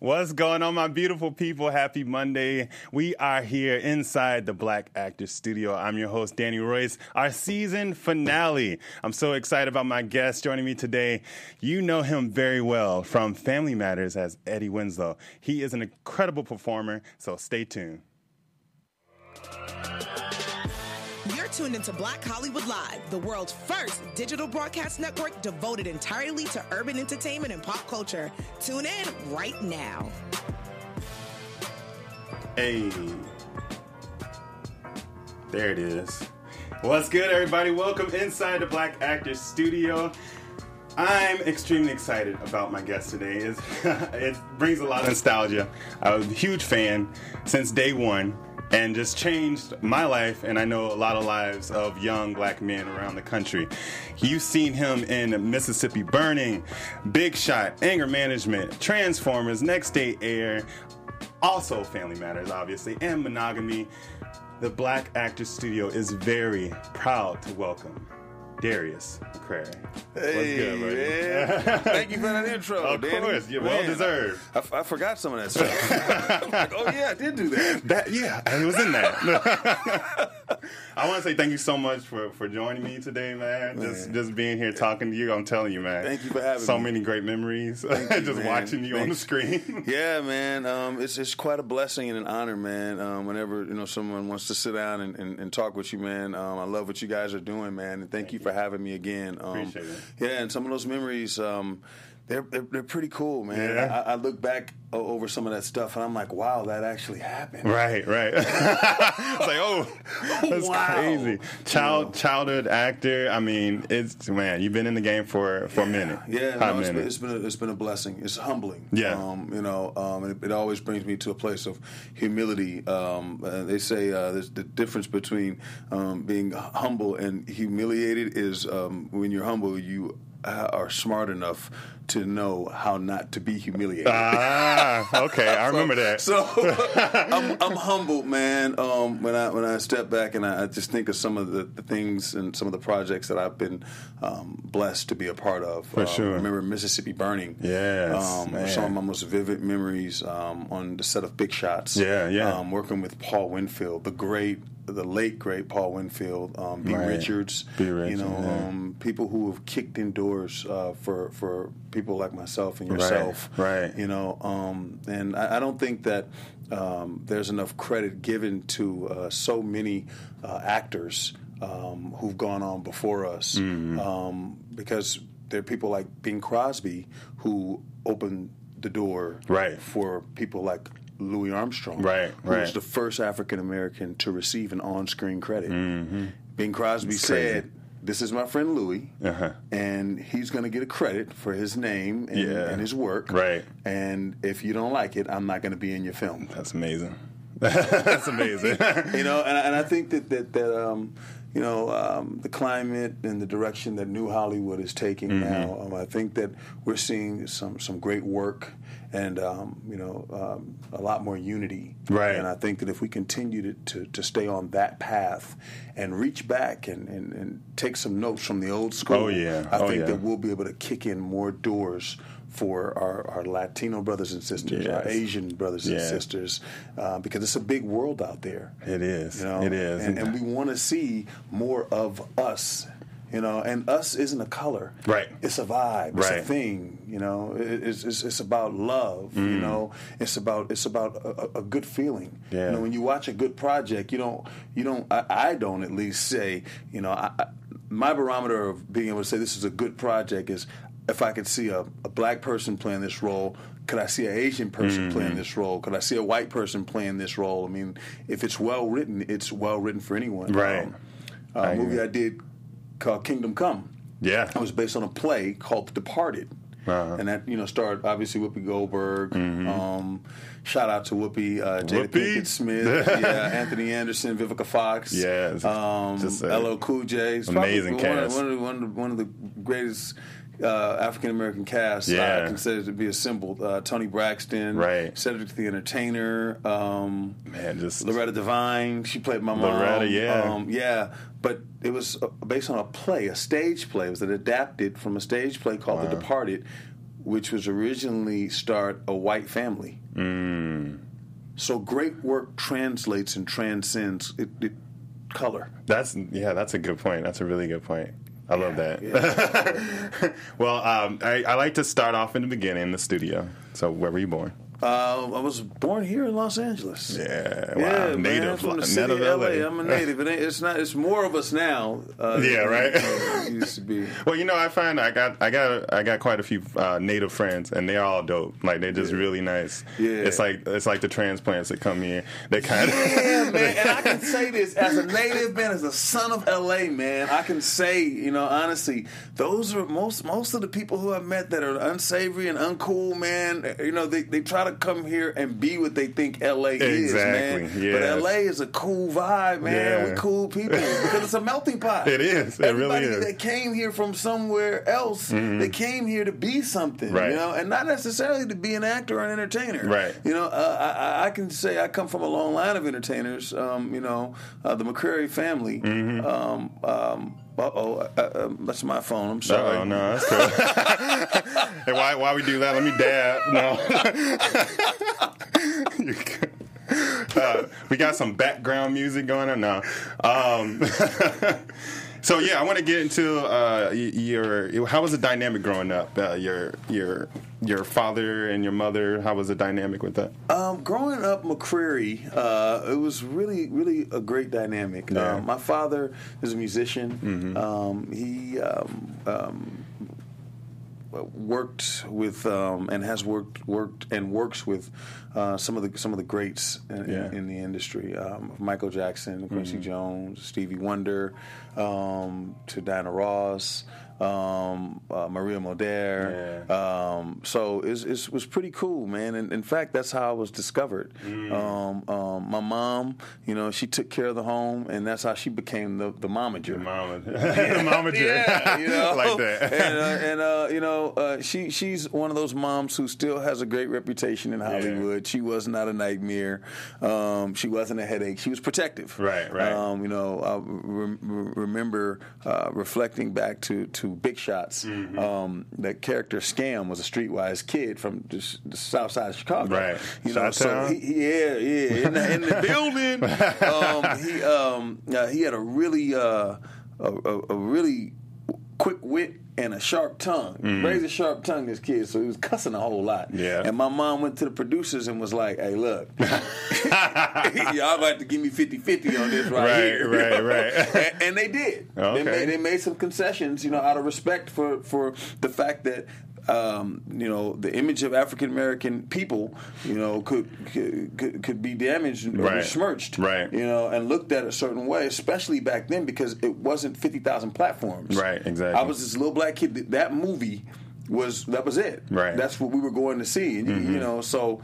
What's going on, my beautiful people? Happy Monday. We are here inside the Black Actors Studio. I'm your host, Danny Royce, our season finale. I'm so excited about my guest joining me today. You know him very well from Family Matters as Eddie Winslow. He is an incredible performer, so stay tuned. Tuned into Black Hollywood Live, the world's first digital broadcast network devoted entirely to urban entertainment and pop culture. Tune in right now. Hey. There it is. What's good, everybody? Welcome inside the Black Actors Studio. I'm extremely excited about my guest today. It's, it brings a lot of nostalgia. I was a huge fan since day one and just changed my life and I know a lot of lives of young black men around the country. You've seen him in Mississippi Burning, Big Shot, Anger Management, Transformers, Next Day Air, also Family Matters, obviously, and Monogamy. The Black Actors Studio is very proud to welcome Darius McCrary. Hey, good, man. Thank you for that intro. Of Danny. course, you're well deserved. I, I, I, forgot some of that stuff. like, oh yeah, I did do that. That yeah, it was in that. I want to say thank you so much for, for joining me today, man. man. Just just being here talking to you. I'm telling you, man. Thank you for having me. so me. many great memories. You, just man. watching you thank on the screen. yeah, man. Um, it's it's quite a blessing and an honor, man. Um, whenever you know someone wants to sit down and, and, and talk with you, man. Um, I love what you guys are doing, man. And thank, thank you, you for having me again. Um, Appreciate it. Yeah, and some of those memories. They're, they're, they're pretty cool, man. Yeah. I, I, look back over some of that stuff and I'm like, wow, that actually happened. Right, right. it's like, oh, that's wow. crazy. Child, you know? childhood actor. I mean, it's man, you've been in the game for for yeah. a minute. Yeah, no, it's, minute. been, it's been a, it's been a blessing. It's humbling. Yeah, um, you know, um, it, it, always brings me to a place of humility. Um, uh, they say uh, the difference between um, being humble and humiliated is um, when you're humble, you are smart enough to know how not to be humiliated. Ah, okay, I remember that. So I'm, I'm, humbled, man. Um, when I when I step back and I, I just think of some of the, the, things and some of the projects that I've been um, blessed to be a part of. For um, sure. I remember Mississippi Burning. Yes, some of my most vivid memories um, on the set of Big Shots. Yeah, yeah. Um, working with Paul Winfield, the great the late great Paul Winfield, um, Beah Right. Richards, Beah You know, yeah. um, people who have kicked in doors uh, for for people like myself and yourself, right? right. You know, um, and I, I, don't think that um, there's enough credit given to uh, so many uh, actors um, who've gone on before us, mm-hmm. because there are people like Bing Crosby who opened the door right. for people like Louis Armstrong, right, who right. was the first African American to receive an on-screen credit. Mm-hmm. Bing Crosby That's said, crazy. "This is my friend Louis, uh-huh. and he's going to get a credit for his name and, yeah. and, his work. Right. And if you don't like it, I'm not going to be in your film. That's amazing. That's amazing. you know, and, and I think that that that." Um, you know, um, the climate and the direction that New Hollywood is taking mm-hmm. now. Um, I think that we're seeing some some great work and um, you know um, a lot more unity. Right. And I think that if we continue to, to, to stay on that path and reach back and, and, and, take some notes from the old school, oh, yeah. I oh, think yeah. that we'll be able to kick in more doors for our, our Latino brothers and sisters, yes. our Asian brothers yeah. and sisters, uh, because it's a big world out there. It is. You know? It is. And, and we want to see more of us. You know, and us isn't a color. Right. It's a vibe. It's right. a thing. You know, it, it's, it's, it's about love. Mm. You know, it's about it's about a, a good feeling. Yeah. You know, when you watch a good project, you don't you don't I, I don't at least say you know I, I, my barometer of being able to say this is a good project is if I could see a, a black person playing this role, could I see an Asian person Mm-hmm. playing this role? Could I see a white person playing this role? I mean, if it's well written, it's well written for anyone. Right. Um, a movie I did called Kingdom Come. Yeah. It was based on a play called The Departed. Uh-huh. And that you know starred obviously Whoopi Goldberg. Um, shout out to Whoopi, uh, Jada Whoopi. Pinkett Smith, yeah, Anthony Anderson, Vivica Fox, Yeah, um, LL Cool J. Amazing probably one cast. One of, one, of the, one of the greatest uh, African American cast Yeah. I consider to be assembled. Uh, Toni Braxton, Right. Cedric the Entertainer, um, Man, just Loretta Devine. She played my mom. Loretta, yeah. um, yeah. But it was uh, based on a play, a stage play. It was adapted from a stage play called The Departed. which was originally starred a white family. So great work translates and transcends it, it color. That's yeah, that's a good point. That's a really good point. I love that. well, um, I, I like to start off in the beginning in the studio. So, where were you born? Uh, I was born here in Los Angeles. Yeah, wow, Yeah, man, native, from the native city of LA. LA. I'm a native. It it's not. It's more of us now. Uh, Yeah, right. it used to be. Well, you know, I find I got I got I got quite a few uh, native friends, and they're all dope. Like they're just really nice. Yeah. it's like it's like the transplants that come here. They kind of Yeah, man. And I can say this as a native man, as a son of LA, man. I can say, you know, honestly, those are most most of the people who I've met that are unsavory and uncool, man. You know, they, they try to come here and be what they think LA is, man. Yes. But LA is a cool vibe, man. Yeah. We cool people because it's a melting pot. It is. It really Everybody is. Mm-hmm. that came here from somewhere else, they came here to be something, Right. you know, and not necessarily to be an actor or an entertainer. Right. You know, uh, I, I- I can say I come from a long line of entertainers. Um, you know, uh, the McCrary family. Mm-hmm. Um, Um, uh oh, uh, uh, that's my phone. I'm sorry. Oh no, that's cool. hey, why why we do that? Let me dab. No. Good. uh, we got some background music going on now. Um, so yeah, I want to get into uh, your. How was the dynamic growing up? Uh, your your your father and your mother. How was the dynamic with that? Um, growing up McCrary, uh, it was really, really a great dynamic. Yeah. Um, my father is a musician. Um, he um, um, worked with um, and has worked worked and works with uh, some of the some of the greats in, in- Yeah. Mm-hmm. in, the industry. Um, Michael Jackson, Quincy Jones, Stevie Wonder, um, to Diana Ross. Um, uh, Maria Moder. Um, so it's, it's, it was pretty cool, man. And in fact, that's how I was discovered. Mm. Um, um, my mom, you know, she took care of the home, and that's how she became the the momager. Mama, mama, Yeah, you know, like that. and, uh, and uh, you know, uh, she she's one of those moms who still has a great reputation in Hollywood. She was not a nightmare. Um, she wasn't a headache. She was protective. Right, right. Um, you know, I re- re- remember uh, reflecting back to to Big Shots. Mm-hmm. Um, that character Scam was a streetwise kid from the, the South Side of Chicago. Right. You know, so he- yeah, yeah, in the, in the building. Um, he um, uh, he had a really uh, a, a, a really quick wit and a sharp tongue. Mm-hmm. Razor sharp tongue, this kid. So he was cussing a whole lot. Yeah. And my mom went to the producers and was like, "Hey, look, y'all got to give me 50-50 on this right, Right, here." right, right. and, and they did. Okay. They made they made some concessions, you know, out of respect for for the fact that. Um, you know the image of African American people, you know, could could, could be damaged or Right. besmirched, Right. You know, and looked at a certain way, especially back then because it wasn't fifty thousand platforms, Right, exactly. I was this little black kid. That, movie was that was it, Right. That's what we were going to see, and you- Mm-hmm. you know, so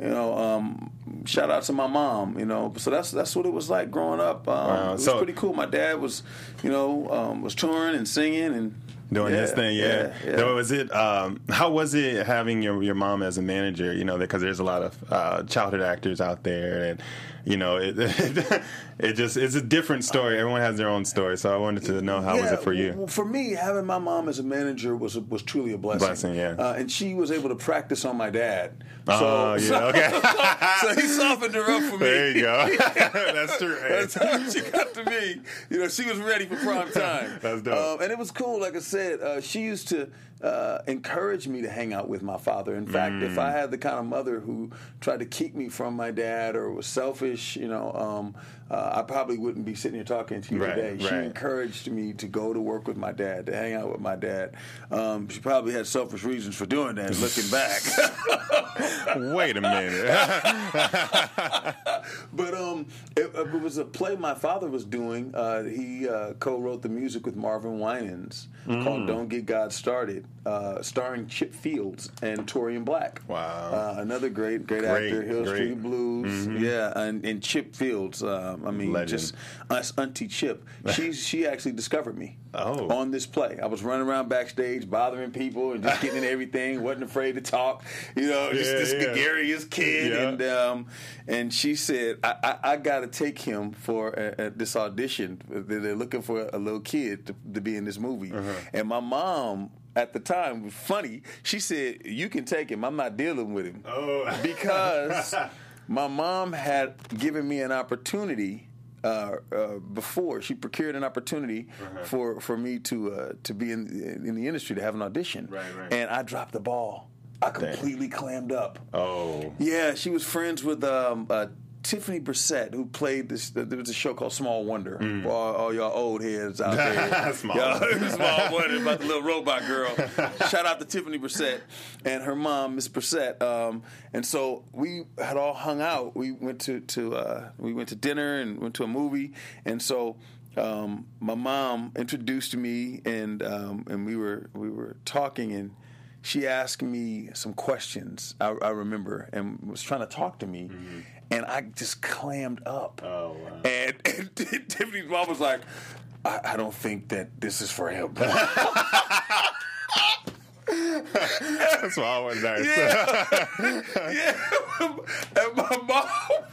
you know, um, shout out to my mom, you know. So that's that's what it was like growing up. Um, Wow. It was So- pretty cool. My dad was, you know, um, was touring and singing and doing yeah, his thing. Yeah. yeah, So was it? Um, how was it having your your mom as a manager? You know, because there's a lot of uh, childhood actors out there, and you know, it it just it's a different story. Everyone has their own story. So I wanted to know how was it for you? well, for me, having my mom as a manager was was truly a blessing. Blessing, yeah. Uh, and she was able to practice on my dad. Oh, yeah, so, okay. so he softened her up for me. There you go. That's true. That's how she got to me. You know, she was ready for prime time. That's dope. Um, and it was cool. Like I said, uh, she used to uh, encourage me to hang out with my father. In fact, Mm. if I had the kind of mother who tried to keep me from my dad or was selfish, you know, um, uh, I probably wouldn't be sitting here talking to you Right, today. She right. encouraged me to go to work with my dad, to hang out with my dad. Um, she probably had selfish reasons for doing that. Looking back. Wait a minute. But um, it, it was a play my father was doing. Uh, he uh, co-wrote the music with Marvin Winans Mm. called "Don't Get God Started," uh, starring Chip Fields and Taurean Blacque. Wow. uh, another great, great, Great, actor, Hill great. Street Blues. Yeah, and, and Chip Fields. Um, I mean, Legend. just us Auntie Chip. She she actually discovered me. Oh. on this play, I was running around backstage, bothering people and just getting in everything. wasn't afraid to talk. You know, just Yeah, this yeah. gregarious kid, Yeah. and um, and she said, I, I, I got to take him for a, a, this audition. They're they're looking for a little kid to, to be in this movie. Uh-huh. And my mom at the time funny. She said, "You can take him. I'm not dealing with him." Oh. because my mom had given me an opportunity uh, uh, before. She procured an opportunity Uh-huh. for for me to uh, to be in in the industry to have an audition, Right, right. and I dropped the ball. I completely clammed up. Oh. Yeah, she was friends with um, uh, Tiffany Brissett, who played this. There was a show called Small Wonder. For all, all y'all old heads out there, Mm. Small Wonder. Small Wonder about the little robot girl. Shout out to Tiffany Brissett and her mom, Miss Brissett. Um, and so we had all hung out. We went to to uh, we went to dinner and went to a movie. And so um, my mom introduced me, and um, and we were we were talking and she asked me some questions. I, I remember, and was trying to talk to me, and I just clammed up. Oh, wow. And, and Tiffany's mom was like, I, "I don't think that this is for him." That's why I was nice. yeah, and my mom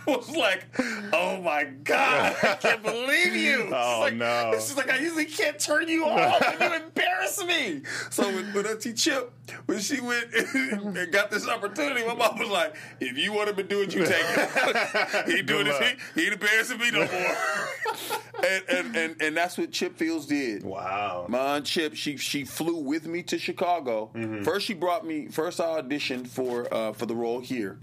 was like, "Oh my god, I can't believe you!" Oh, like, no. She's like, "I usually can't turn you off, and you embarrass me." So with, with Auntie Chip, when she went and got this opportunity, my mom was like, "If you want him to do it, you take it. he doing this, he, he ain't embarrassing me no more." and, and and and that's what Chip Fields did. Wow. My aunt Chip, she she flew with me to Chicago. Mm-hmm. First, she brought me. First, I auditioned for uh, for the role here.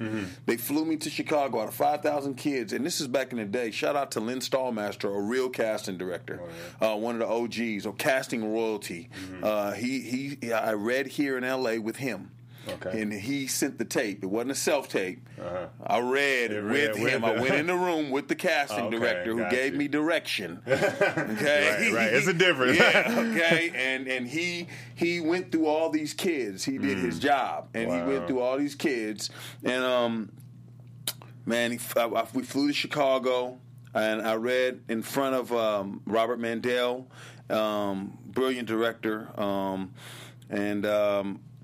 They flew me to Chicago out of five thousand kids, and this is back in the day. Shout out to Lynn Stalmaster, a real casting director, uh, one of the OGs of casting royalty. Uh, he he. I read here in L.A. with him. Okay. And he sent the tape. It wasn't a self tape. Uh-huh. I read with him. I went in the room with the casting Okay, director who gave you. me direction. Okay, Right, right. It's a difference. yeah, okay, and and he he went through all these kids. He did his job, and he Mm. Went through all these kids, and um, man, he, I, I- we flew to Chicago, and I read in front of um, Robert Mandel, um, brilliant director, um, and.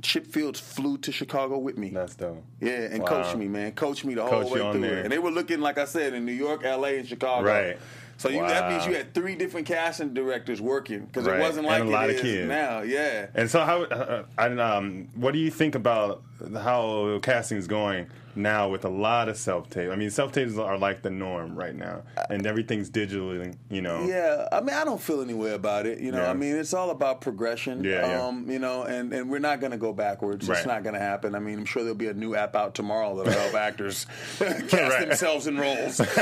Chip Fields flew to Chicago with me. That's dope. Yeah, and Wow. coached me, man. Coached me the whole Coached way through there. it. And they were looking, like I said, in New York, L.A., and Chicago. Right. So you, that means you had three different casting directors working because Right. it wasn't And like a it lot of is kids. now. Yeah. And so, how? Uh, and um, what do you think about how casting is going now with a lot of self tape? I mean, self tapes are like the norm right now, and everything's digitally. You know. Yeah, I mean, I don't feel any way about it. You know, Yeah. I mean, it's all about progression. Yeah, yeah. Um, you know, and, and we're not going to go backwards. Right. It's not going to happen. I mean, I'm sure there'll be a new app out tomorrow that'll help actors cast Right. themselves in roles.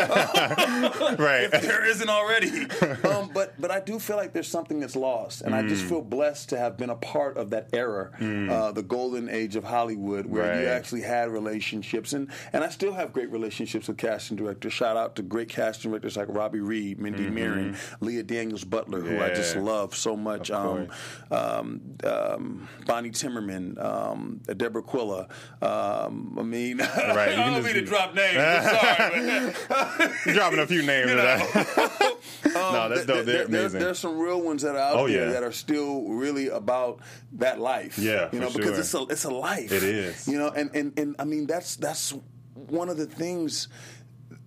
Right. if there isn't already. Um, but but I do feel like there's something that's lost, and I just Mm. feel blessed to have been a part of that era, uh, the golden age of Hollywood, where you actually had relationships, and and I still have great relationships with casting directors. Shout out to great casting directors like Robi Reed, Mindy Marin, Leah Daniels Butler, who I just Mm-hmm. Love so much. Um, um, um, Bonnie Timmermann, um, Deborah Aquila. Um, I mean, Right, you I don't mean to drop names. I'm sorry, but You're dropping a few names. You know. that. no, that's dope. They're there- amazing. there's some real ones that are out Oh, there yeah. that are still really about that life. Yeah, you know, because sure. it's a it's a life. It is. You know, and and and I mean that's that's one of the things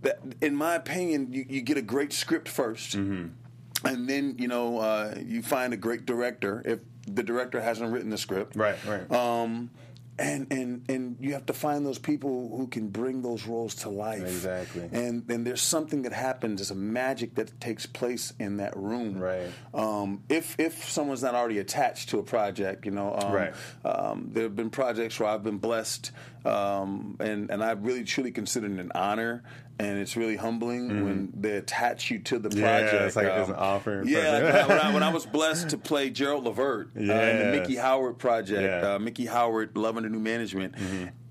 that, in my opinion, you, you get a great script 1st Mm-hmm. and then you know uh, you find a great director if the director hasn't written the script. Right, right. Um, and and and you have to find those people who can bring those roles to life. Exactly. And and there's something that happens. There's a magic that takes place in that room. Right. Um, if if someone's not already attached to a project, you know. Um, Right. Um, there have been projects where I've been blessed, um, and and I really truly consider it an honor. And it's really humbling when they attach you to the Mm-hmm. Yeah, project. it's like Um, it's an offer. Yeah, like when, I, when, I, was blessed to play Gerald Levert uh, in the Miki Howard project, Yeah. Mm-hmm. uh, Miki Howard, Love Under New Management.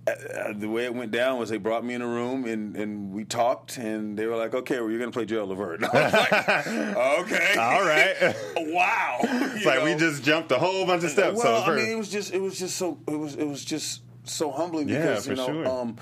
Uh, uh, the way it went down was they brought me in a room and, and we talked and they were like, okay, well, you're going to play Gerald Levert. And I was like, okay. All right. wow. It's like we just jumped a whole bunch of steps. Well, I mean, it was just it was just so it was it was just so humbling Yeah, because for you know sure. um,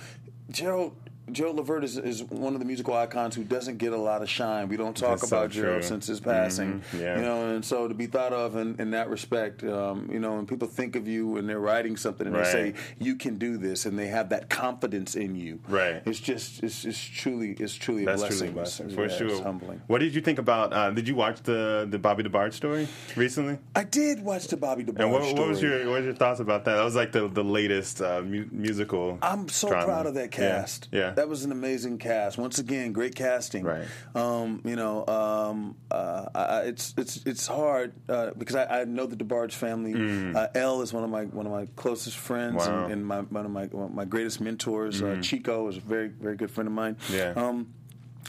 Gerald Joe Levert is, is one of the musical icons who doesn't get a lot of shine. We don't talk That's so about Joe true. since his passing. Mhm, yeah. You know, and so to be thought of in, in that respect, um, you know, when people think of you when they're writing something and Right. they say you can do this, and they have that confidence in you, Right. It's just it's, it's truly it's truly a That's blessing. truly a blessing for Yeah, sure. It's humbling. What did you think about? Uh, did you watch the the Bobby DeBarge story recently? I did watch the Bobby DeBarge And what, story. what was your what was your thoughts about that? That was like the the latest uh, mu- musical. I'm so drama. proud of that Yeah, cast. Yeah, that was an amazing cast. Once again, great casting. Right. Um, you know, um, uh, I, I- it's it's it's hard uh, because I, I know the DeBarge family. Uh, El is one of my one of my closest friends Mm. Wow. Mm. and, and my one of my my greatest mentors. Uh, Chico is a very very good friend of mine. Yeah. Um,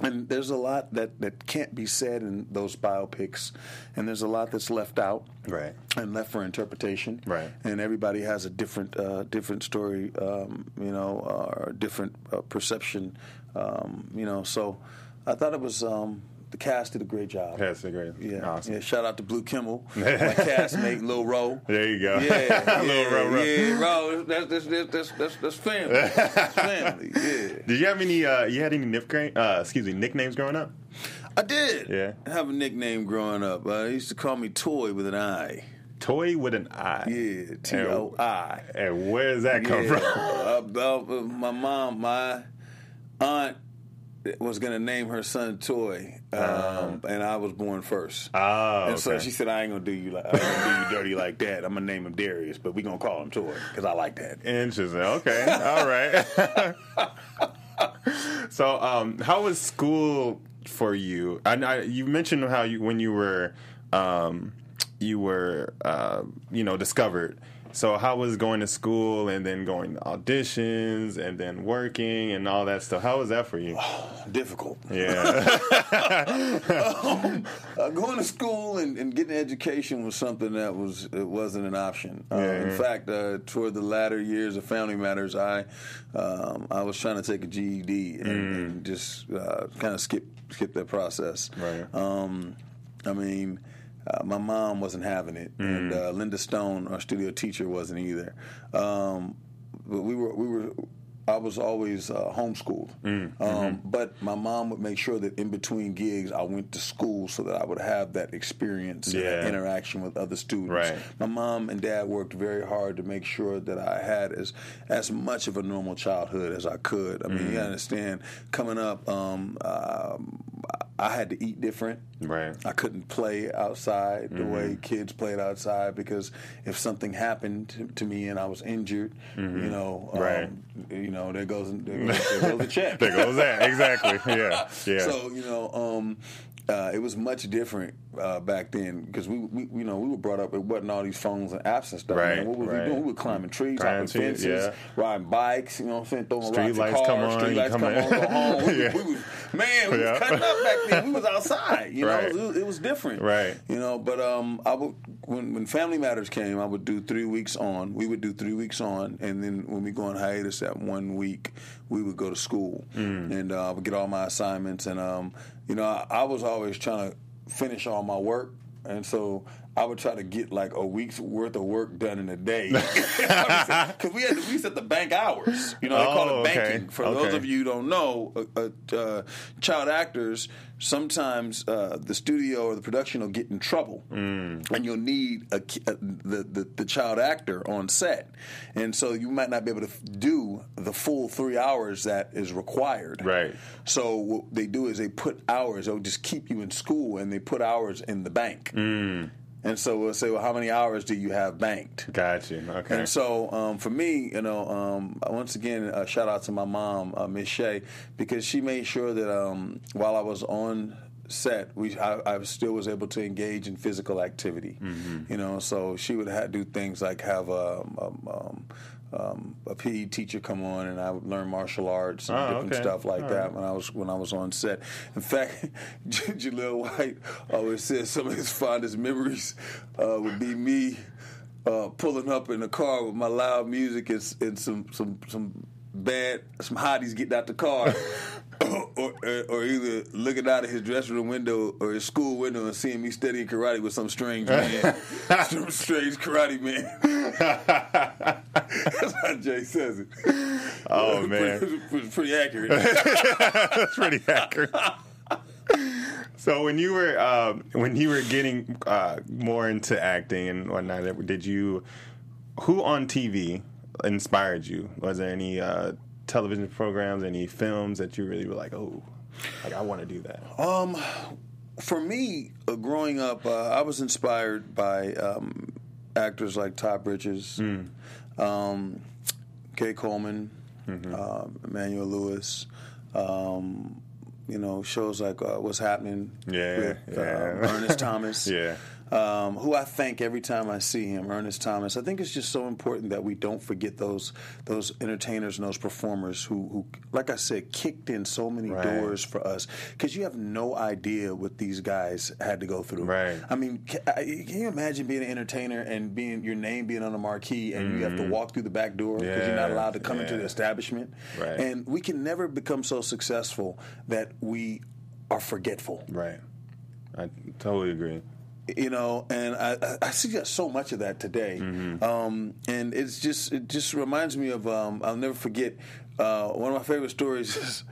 and there's a lot that, that can't be said in those biopics, and there's a lot that's left out right. and left for interpretation. Right. And everybody has a different uh, different story, um, you know, or a different uh, perception, um, you know. So I thought it was um, the cast did a great job. That's a great. Yeah, awesome. yeah. Shout out to Blue Kimble, my castmate Lil Ro. There you go. Yeah, Lil yeah, Ro Ro. yeah, Ro. That's that's that's that's that's, that's family. That's family. Yeah, Did you have any? Uh, you had any nickname? Uh, excuse me, nicknames growing up? I did. Yeah. I have a nickname growing up. Uh, they used to call me Toy with an I. Toy with an I. Yeah, T O I. And where does that come Yeah. from? Uh, uh, my mom, my aunt was going to name her son Toy, um, and I was born first. Oh, and so she said, "I ain't gonna do you like, I ain't gonna do you dirty like that. I'm gonna name him Darius, but we gonna call him Toy because I like that." Interesting. Okay. All right. so, um, how was school for you? I, I, you mentioned how you when you were um, you were uh, you know discovered. So, how was going to school and then going to auditions and then working and all that stuff? How was that for you? Difficult. Yeah. um, uh, going to school and, and getting education was something that was it wasn't an option. Uh, Yeah, in fact, uh, toward the latter years of Family Matters, I um, I was trying to take a GED and, and just uh, kind of skip skip that process. Right. Um, I mean. Uh, my mom wasn't having it, and uh, Linda Stone, our studio teacher, wasn't either. Um, but we were we were I was always uh, homeschooled, um, but my mom would make sure that in between gigs I went to school so that I would have that experience and that interaction with other students. Right. My mom and dad worked very hard to make sure that I had as as much of a normal childhood as I could. I mean, you understand, coming up, um, um, I had to eat different. right. I couldn't play outside the way kids played outside because if something happened to, to me and I was injured, you know, um, Right. you know, there goes there goes, there goes the check. There goes that. Exactly. Yeah. Yeah. So you know, um, uh, it was much different uh, back then because we, we, you know, we were brought up. It wasn't all these phones and apps and stuff. Right, Man. What were right. we doing? We were climbing trees, Climbing hopping fences, yeah. riding bikes. You know what I'm saying? Throwing Street rocks lights at come cars. on, Street lights come come on, go home. We, Yeah. we was man, we Yeah. was cutting up back then. We was outside. You know, Right. it, was, it was different. Right. You know, but um, I would when when Family Matters came, I would do three weeks on. We would do three weeks on, and then when we go on hiatus that one week, we would go to school, Mm. and uh, I would get all my assignments. And um, you know, I, I was always trying to finish all my work, and so. I would try to get like a week's worth of work done in a day because we had to, we have to bank hours. You know, they call Oh, it okay. banking. For those of you who don't know, uh, uh, uh, child actors sometimes uh, the studio or the production will get in trouble, Mm. and you'll need a, ki- uh, the, the the child actor on set, and so you might not be able to f- do the full three hours that is required. Right. So what they do is they put hours. They'll just keep you in school, and they put hours in the bank. Mm. And so we'll say, well, how many hours do you have banked? Got you. Okay. And so, um, for me, you know, um, once again, uh, shout out to my mom, uh, Miss Shay, because she made sure that um, while I was on set, we I, I still was able to engage in physical activity. Mm-hmm. You know, so she would ha- do things like have um, um, um, um, a PE teacher come on, and I would learn martial arts and Oh, different okay. stuff like All that right. when I was when I was on set. In fact, Jaleel White always says some of his fondest memories uh, would be me uh, pulling up in the car with my loud music and, and some some some bad some hotties getting out the car. Or, or, or either looking out of his dressing room window or his school window and seeing me studying karate with some strange man, some strange karate man. That's how Jay says it. Oh, man. pretty, it was pretty accurate. That's pretty accurate. So when you were um, when you were getting uh, more into acting and whatnot, did you who on TV inspired you? Was there any uh, television programs, any films that you really were like, oh, like I want to do that? Um, for me, uh, growing up, uh, I was inspired by um, actors like Todd Bridges, um, Kay Coleman, uh, Emmanuel Lewis. Um, you know, shows like uh, What's Happening Yeah, with yeah. Uh, Ernest Thomas. Yeah. Um, who I thank every time I see him, Ernest Thomas. I think it's just so important that we don't forget those those entertainers and those performers who, who like I said, kicked in so many Right. doors for us. Because you have no idea what these guys had to go through. Right. I mean, ca- I- can you imagine being an entertainer and being your name being on a marquee and you have to walk through the back door because you're not Mm-hmm. Allowed to come into the establishment. Right. And we can never become so successful that we are forgetful Right. I totally agree. You know, and I, I- see so much of that today, Mm-hmm. um, and it's just it just reminds me of um, I'll never forget uh, one of my favorite stories is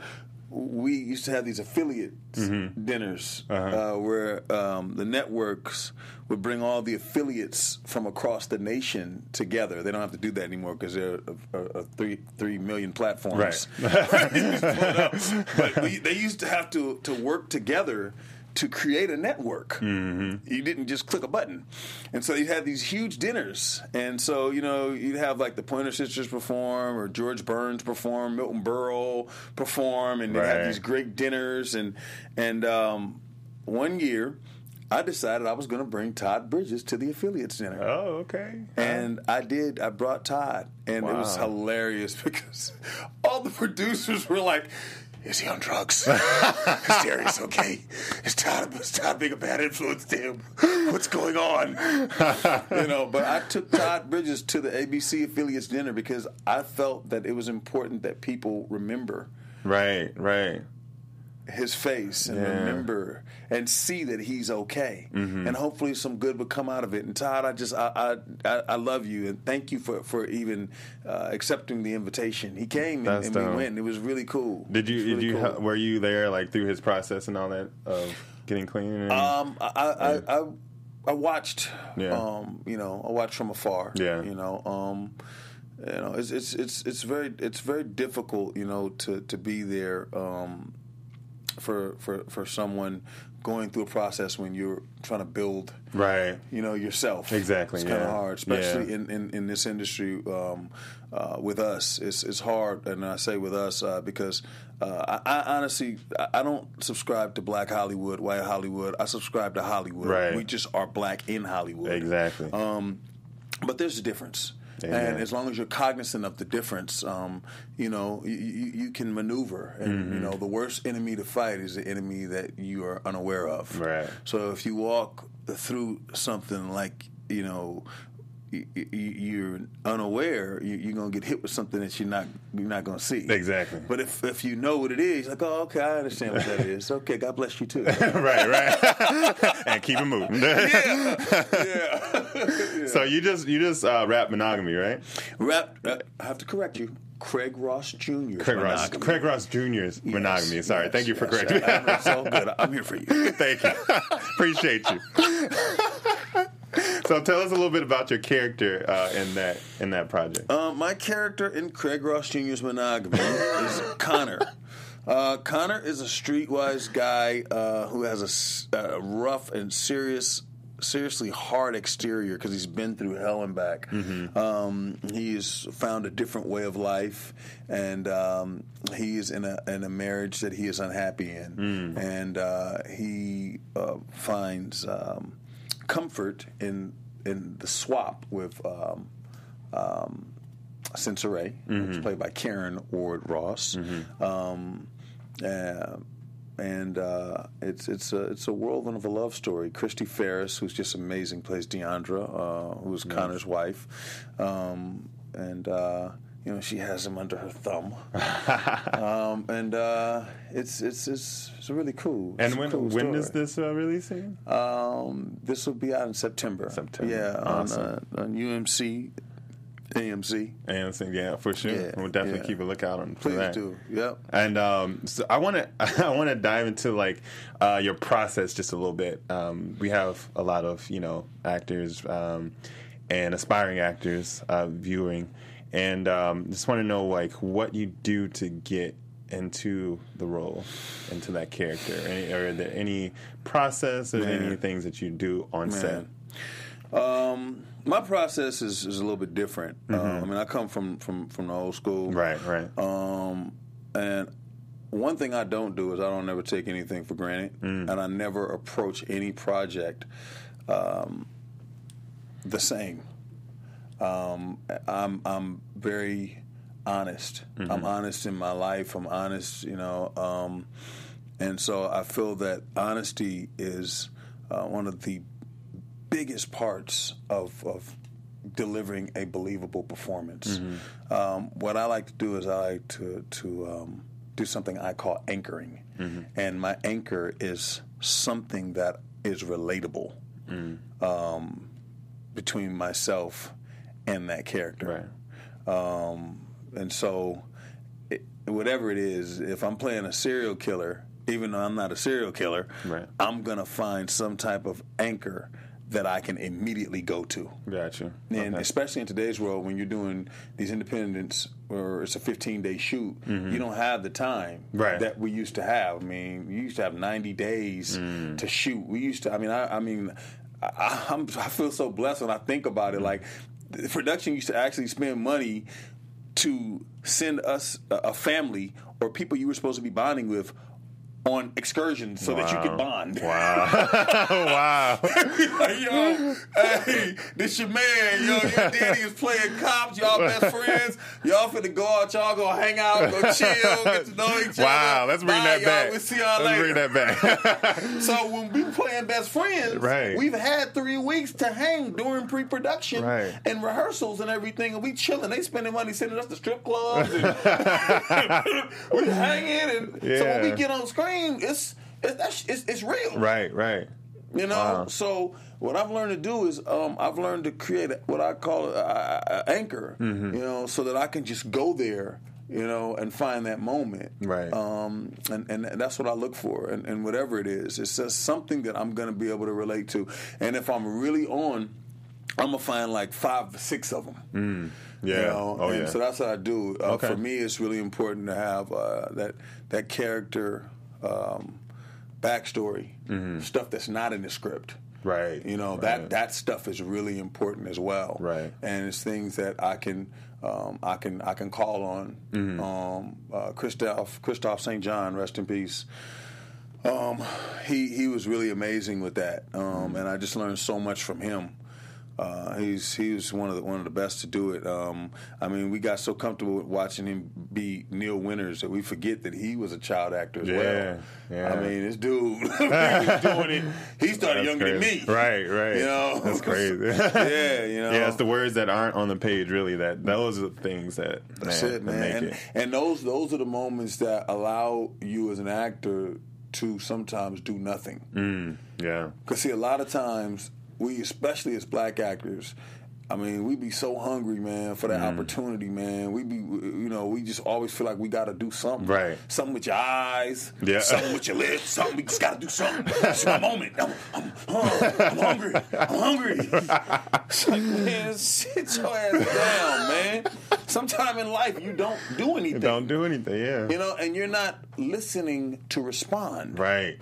we used to have these affiliate Mm-hmm. dinners Uh-huh. uh, where um, the networks would bring all the affiliates from across the nation together. They don't have to do that anymore because there are, three three million platforms. but we, they used to have to to work together to create a network. Mm-hmm. You didn't just click a button, and so you had these huge dinners. And so you know you'd have like the Pointer Sisters perform, or George Burns perform, Milton Berle perform, and Right. have these great dinners. And and um, one year, I decided I was going to bring Todd Bridges to the affiliates dinner. Oh, okay. And I did. I brought Todd, and it was hilarious because all the producers were like, "Is he on drugs? is Darius okay? Is Todd is Todd being a bad influence to him? What's going on?" you know. But I took Todd Bridges to the ABC affiliates dinner because I felt that it was important that people remember right, right. his face and Yeah. remember and see that he's okay Mm-hmm. and hopefully some good would come out of it and todd i just i i, I, love you and thank you for for even uh, accepting the invitation he came and, and we went it was really cool Did you was did you cool. were you there like through his process and all that of getting clean? And, um i i i, I watched Yeah. um you know i watched from afar Yeah. you know um you know it's it's it's it's very it's very difficult you know to to be there um for for for someone going through a process when you're trying to build right. you know yourself. Exactly, It's kind of yeah. hard, especially Yeah. in, in, in this industry. Um, uh, with us, it's it's hard, and I say with us uh, because uh, I, I honestly I don't subscribe to Black Hollywood, White Hollywood. I subscribe to Hollywood. Right. We just are black in Hollywood. Exactly. Um, but there's a difference. Amen. And as long as you're cognizant of the difference, um, you know, you, you, can maneuver. And, Mm-hmm. you know, the worst enemy to fight is the enemy that you are unaware of. Right. So if you walk through something like, you know, you're unaware, you- you're gonna get hit with something that you're not you're not gonna see. Exactly. But if if you know what it is, like, oh, okay, I understand what that is. Okay, God bless you too. right, right. and keep it moving. yeah. So you just you just uh, rap monogamy, right? Rap. uh, I have to correct you. Craig Ross Jr. Craig Ross, monogamy. Craig Ross Jr.'s Yes, monogamy. Sorry, yes, thank you for yes. correcting me. It's all good. I'm here for you. Thank you. Appreciate you. so tell us a little bit about your character uh, in that in that project. Um, my character in Craig Ross Jr.'s monogamy is Connor. Uh, Connor is a streetwise guy uh, who has a rough and serious, seriously hard exterior because he's been through hell and back. Um, he has found a different way of life, and um, he is in a in a marriage that he is unhappy in, and uh, he uh, finds um, comfort in in the swap with. Um, um, Sensore, who's played by Caryn Ward Ross. Um, uh, and uh, it's it's a it's a whirlwind of a love story. Chrystee Pharris, who's just amazing, plays Deandra, uh, who's Connor's wife, um, and uh, you know she has him under her thumb. um, and uh, it's, it's it's it's really cool. and when cool when is this uh, releasing? Um, this will be out in September. September. Yeah, Awesome. on, uh, on UMC AMC. AMC, yeah, for sure. Yeah, we'll definitely yeah. keep a lookout on for Please that. do. Yep. And um, so I want to I want to dive into like uh, your process just a little bit. Um, we have a lot of you know actors um, and aspiring actors uh, viewing, and um, just want to know like what you do to get into the role, into that character, any, or are there any process or Man. any things that you do on set? Um, my process is, is a little bit different. Um, I mean, I come from, from, from the old school. Mm-hmm. Right, right. Um, and one thing I don't do is I don't ever take anything for granted, Mm. and I never approach any project um, the same. Um, I'm I'm very honest. Mm-hmm. I'm honest in my life. I'm honest, you know, um, and so I feel that honesty is uh, one of the biggest parts of, of delivering a believable performance. Um, what I like to do is I like to to um, do something I call anchoring, and my anchor is something that is relatable um, between myself and that character. Right. Um, and so, it, whatever it is, if I'm playing a serial killer, even though I'm not a serial killer, Right. I'm gonna find some type of anchor that I can immediately go to. Gotcha. And Okay. especially in today's world, when you're doing these independents, or it's a 15 day shoot, you don't have the time Mm-hmm. Right. that we used to have. I mean, you used to have 90 days Mm. to shoot. We used to. I mean, I, I mean, I, I'm, I feel so blessed when I think about Mm. it. Like, the production used to actually spend money to send us a, a family or people you were supposed to be bonding with on excursions so that you could bond. Wow. wow. like, yo, hey, this your man, yo, your daddy is playing cops, y'all best friends, y'all finna go out, y'all go hang out, go chill, get to know each Wow, other. Wow, let's bring Bye, that y'all. back. We'll see y'all let's later. bring that back. So when we playing best friends, Right. we've had three weeks to hang during pre-production Right. and rehearsals and everything, and we chilling. They spending money sending us to strip clubs, we hanging. And so when we get on screen, it's it's, that's, it's, it's real. right, right. You know, Wow. so what I've learned to do is um, I've learned to create what I call an anchor. Mm-hmm. You know, so that I can just go there. You know, and find that moment. Right. Um, and, and that's what I look for. And, and whatever it is, it's just something that I'm going to be able to relate to. And if I'm really on, I'm gonna find like five, six of them. Yeah. You know? oh, and yeah. So that's what I do. Uh, Okay. For me, it's really important to have uh, that that character um, backstory, stuff that's not in the script. right. You know right. that that stuff is really important as well. Right. And it's things that I can um, I can I can call on. Mm-hmm. Um, uh, Kristoff Kristoff St. John, rest in peace. Um, he he was really amazing with that, um, Mm-hmm. and I just learned so much from him. Uh, he's he was one of the one of the best to do it. Um, I mean, we got so comfortable with watching him be Neil Winters that we forget that he was a child actor as Yeah, well. yeah. I mean, this dude he was doing it. He started That's younger crazy. than me. Right, right. You know, That's crazy. yeah, you know. Yeah, it's the words that aren't on the page. Really, that those are the things that That's man, it, man. And, it. and those those are the moments that allow you as an actor to sometimes do nothing. Mm, yeah, Because see, a lot of times we, especially as black actors, I mean, we be so hungry, man, for that Mm. opportunity, man. We be, you know, we just always feel like we got to do something, Right. Something with your eyes, Yeah. something with your lips, something. We just got to do something. It's my moment. I'm, I'm, I'm hungry. I'm hungry. It's like, man, sit your ass down, man. Sometime in life, you don't do anything. don't do anything. Yeah, You know, and you're not listening to respond. right,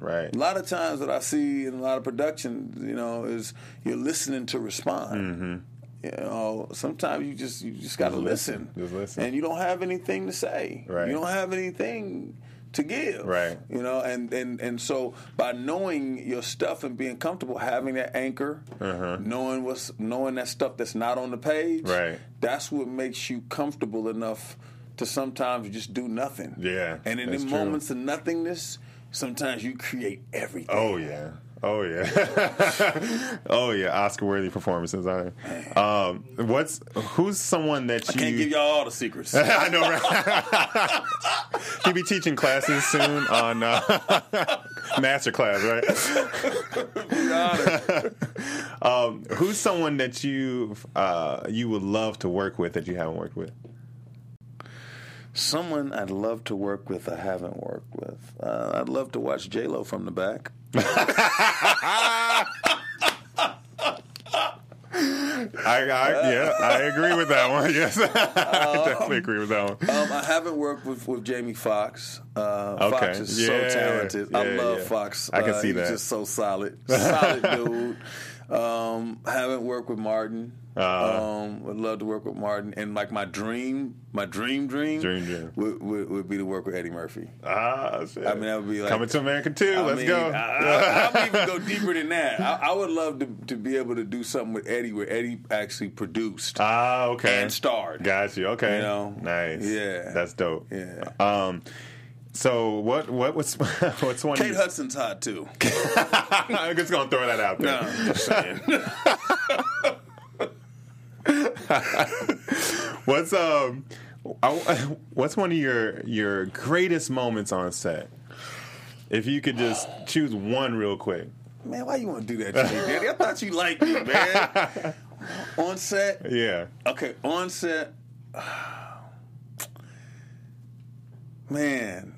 right. A lot of times that I see in a lot of productions, you know, is you're listening to respond. Mm-hmm. You know, sometimes you just you just got to listen. listen. Just listen. and you don't have anything to say. Right. You don't have anything to give. Right. You know, and and and so by knowing your stuff and being comfortable, having that anchor, knowing what's knowing that stuff that's not on the page, Uh-huh. Right. That's what makes you comfortable enough to sometimes just do nothing. Yeah, And in the moments of nothingness, sometimes you create everything. Oh yeah. Oh yeah. oh yeah. Oscar worthy performances. I, um, what's who's someone that you Can't give y'all all the secrets. I know, right? He'll be teaching classes soon on uh, Master class, right? um, who's someone that you uh, you would love to work with that you haven't worked with? Someone I'd love to work with, I haven't worked with. Uh, I'd love to watch J Lo from the back. I, I yeah, I agree with that one. Yes, I definitely agree with that one. Um, I haven't worked with, with Jamie Foxx. Uh, Okay. Foxx is Yeah, so talented. I love yeah. Foxx. I can Uh, see he's that. just so solid, solid dude. Um, haven't worked with Martin. Uh. um, would love to work with Martin. And like my dream, my dream, dream, Dream, dream. Would, would, would be to work with Eddie Murphy. Ah, shit. I mean, that would be like coming to America too. I Let's mean, go. I, I, I'll even go deeper than that. I, I would love to, to be able to do something with Eddie where Eddie actually produced Ah, okay. and starred. Got you. Okay. You know? nice. Yeah. that's dope. Yeah. Um. So what? What was? What's one? Kate of Hudson's hot too. I'm just gonna throw that out No, there. I'm just saying. What's um? I- What's one of your your greatest moments on set? If you could just choose one real quick. Man, why you want to do that to me, Daddy? I thought you liked me, man. on set, Yeah. okay, on set, man,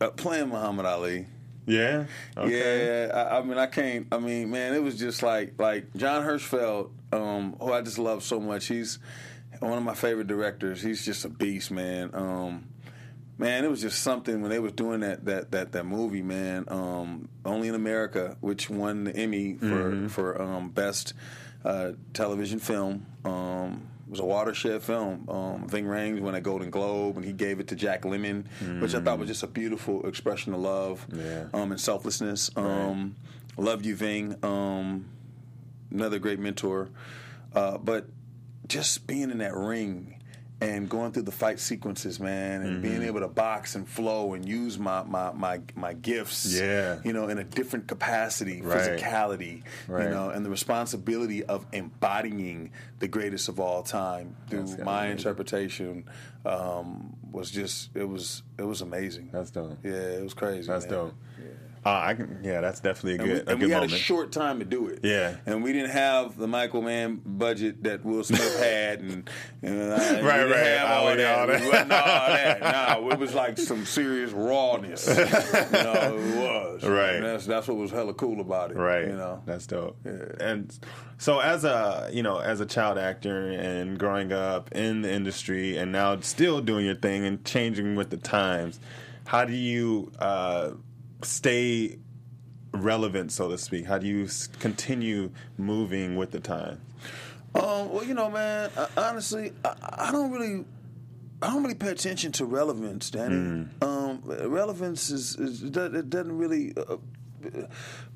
uh, playing Muhammad Ali. Yeah. Okay. Yeah, I, I mean, I can't. I mean, man, it was just like like John Herzfeld, um, who I just love so much. He's one of my favorite directors. He's just a beast, man. Um, man, it was just something when they was doing that that that that movie, man. Um, Only in America, which won the Emmy for for um, best uh, television film. Um, it was a watershed film. Um, Ving Rhames won a Golden Globe, and he gave it to Jack Lemmon, which I thought was just a beautiful expression of love Yeah. um, and selflessness. Um, Love you, Ving. Another great mentor. Uh, but just being in that ring and going through the fight sequences, man, and Mm-hmm. being able to box and flow and use my my my, my gifts, Yeah. you know, in a different capacity, Right. physicality, Right. you know, and the responsibility of embodying the greatest of all time through That's my amazing. interpretation um, was just it was it was amazing. That's dope. Yeah, it was crazy. That's man. dope. Uh, I can. Yeah, that's definitely a And good. we, a and we had moment. a short time to do it. Yeah. And we didn't have the Michael Mann budget that Will Smith had, and, and uh, we Right, didn't right. Have all, that. all that. Wasn't all that. No, it was like some serious rawness. you know, it was. Right. And that's that's what was hella cool about it. Right. You know. That's dope. Yeah. And so as a you know as a child actor and growing up in the industry and now still doing your thing and changing with the times, how do you uh, stay relevant, so to speak? How do you continue moving with the time? Um, well, you know, man. Uh, honestly, I, I don't really, I don't really pay attention to relevance, Danny. Mm. Um, relevance is, is it does- it doesn't really uh,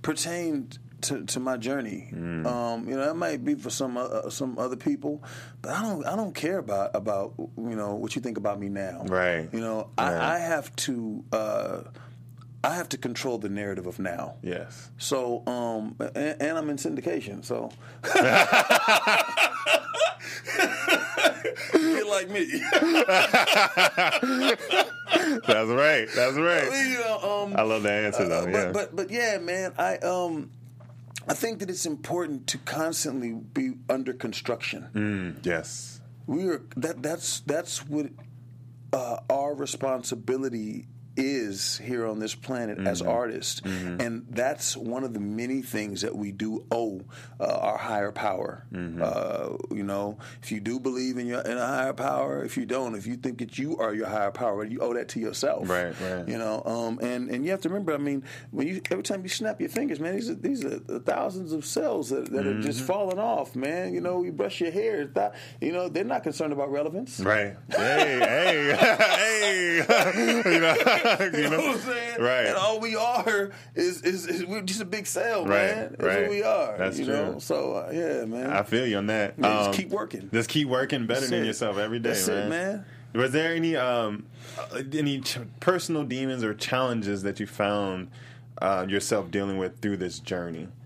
pertain to, to my journey. Mm. Um, you know, that might be for some uh, some other people, but I don't I don't care about about you know what you think about me now. Right. You know, Right. I, I have to. Uh, I have to control the narrative of now. Yes. So, um, and, and I'm in syndication, so get like me. That's right. That's right. you know, um, I love that answer though. uh, yeah. but, but but yeah, man, I um, I think that it's important to constantly be under construction. Mm, yes. We are that that's that's what uh, our responsibility is here on this planet as Mm-hmm. artists, and that's one of the many things that we do owe uh, our higher power. Mm-hmm. Uh, you know, if you do believe in your in a higher power, if you don't, if you think that you are your higher power, you owe that to yourself. Right, right. You know, um, and and you have to remember. I mean, when you every time you snap your fingers, man, these are these are thousands of cells that, that are just Mm-hmm. falling off, man. You know, you brush your hair, that, you know, they're not concerned about relevance. Right. Hey, hey, hey. you know, you know what I'm saying? Right. And all we are is, is, is we're just a big cell, Right, man. That's right. what we are. That's you true. know. So uh, yeah, man. I feel you on that. Yeah, Um, just keep working. Just keep working, better That's than it. yourself every day, That's man. it, man. Was there any um, uh, any ch- personal demons or challenges that you found uh, yourself dealing with through this journey?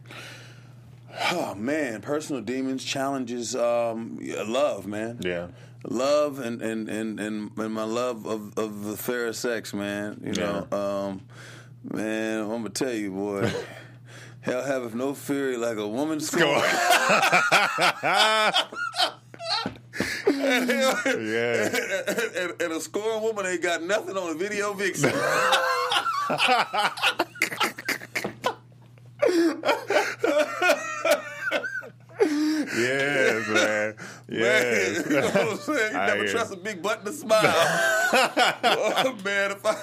Oh man, personal demons, challenges, um, love, man. Yeah. Love and and and and, and my love of, of the fair sex, man. You Yeah. know, um, Man, I'm gonna tell you, boy. Hell haveth no fury like a woman scorn. and, hell- Yeah. and, and- and a scorned woman ain't got nothing on a video vixen. Yes, man. Yes. Man, you know what I'm saying? You I never hear trust a big button to smile. oh, man, if I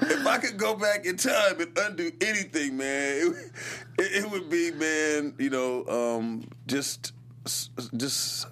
if I could go back in time and undo anything, man, it, it, it would be, man, you know, um, just just.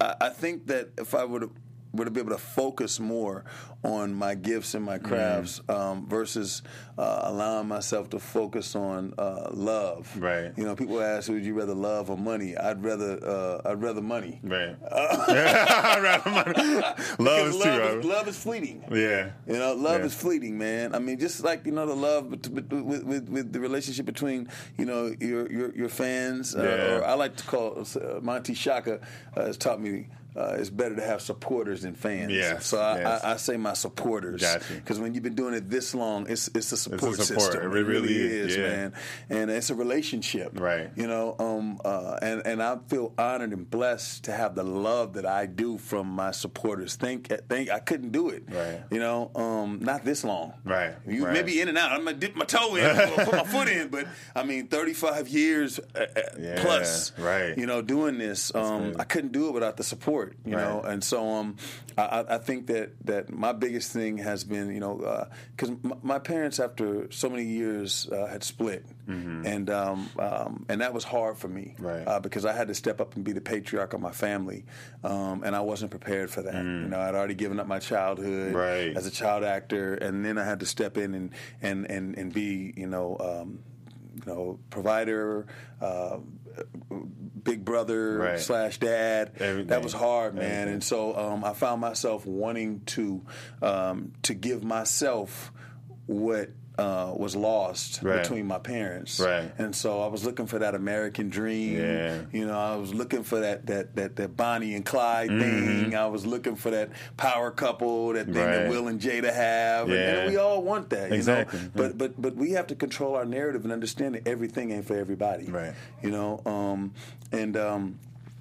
I, I think that if I would would be able to focus more on my gifts and my crafts um, versus uh, allowing myself to focus on uh, love. Right. You know, people ask, "Would you rather love or money?" I'd rather uh, I'd rather money. Right. I'd rather money. Love is too, love, is, love is fleeting. Yeah. You know, love Yeah. is fleeting, man. I mean, just like you know, the love with, with, with the relationship between you know your your, your fans, uh, Yeah. or I like to call uh, Monty Shaka uh, has taught me. Uh, it's better to have supporters than fans. Yes, So I, yes. I, I say my supporters. Gotcha. Because when you've been doing it this long, it's it's a support, support. system. It really is, yeah. man. And it's a relationship. Right. You know, um, uh, and and I feel honored and blessed to have the love that I do from my supporters. Think, think I couldn't do it. Right. You know, um, not this long. Right, You right. maybe in and out. I'm gonna dip my toe in, put my foot in, but I mean, 35 years uh, uh, Yeah, plus. right. You know, doing this, um. I couldn't do it without the support. You know, and so um, I, I- think that that my biggest thing has been, you know, because my, my parents after so many years uh, had split, and um, um, and that was hard for me, Mm-hmm. Right. Uh, because I had to step up and be the patriarch of my family, um, and I wasn't prepared for that. You know, I'd already given up my childhood Mm. Right. as a child actor, and then I had to step in and and and, and be, you know. You know, provider, uh, big brother Right. slash dad. Everything. That was hard, man. Everything. And so um, I found myself wanting to um, to give myself what uh, was lost Right. between my parents. Right. And so I was looking for that American dream. Yeah. You know, I was looking for that that that, that Bonnie and Clyde thing. I was looking for that power couple, that thing that Mm-hmm. Will and Jada have. And- And, we all want that. You Exactly. Know? But but but we have to control our narrative and understand that everything ain't for everybody. Right. You know, um, and um,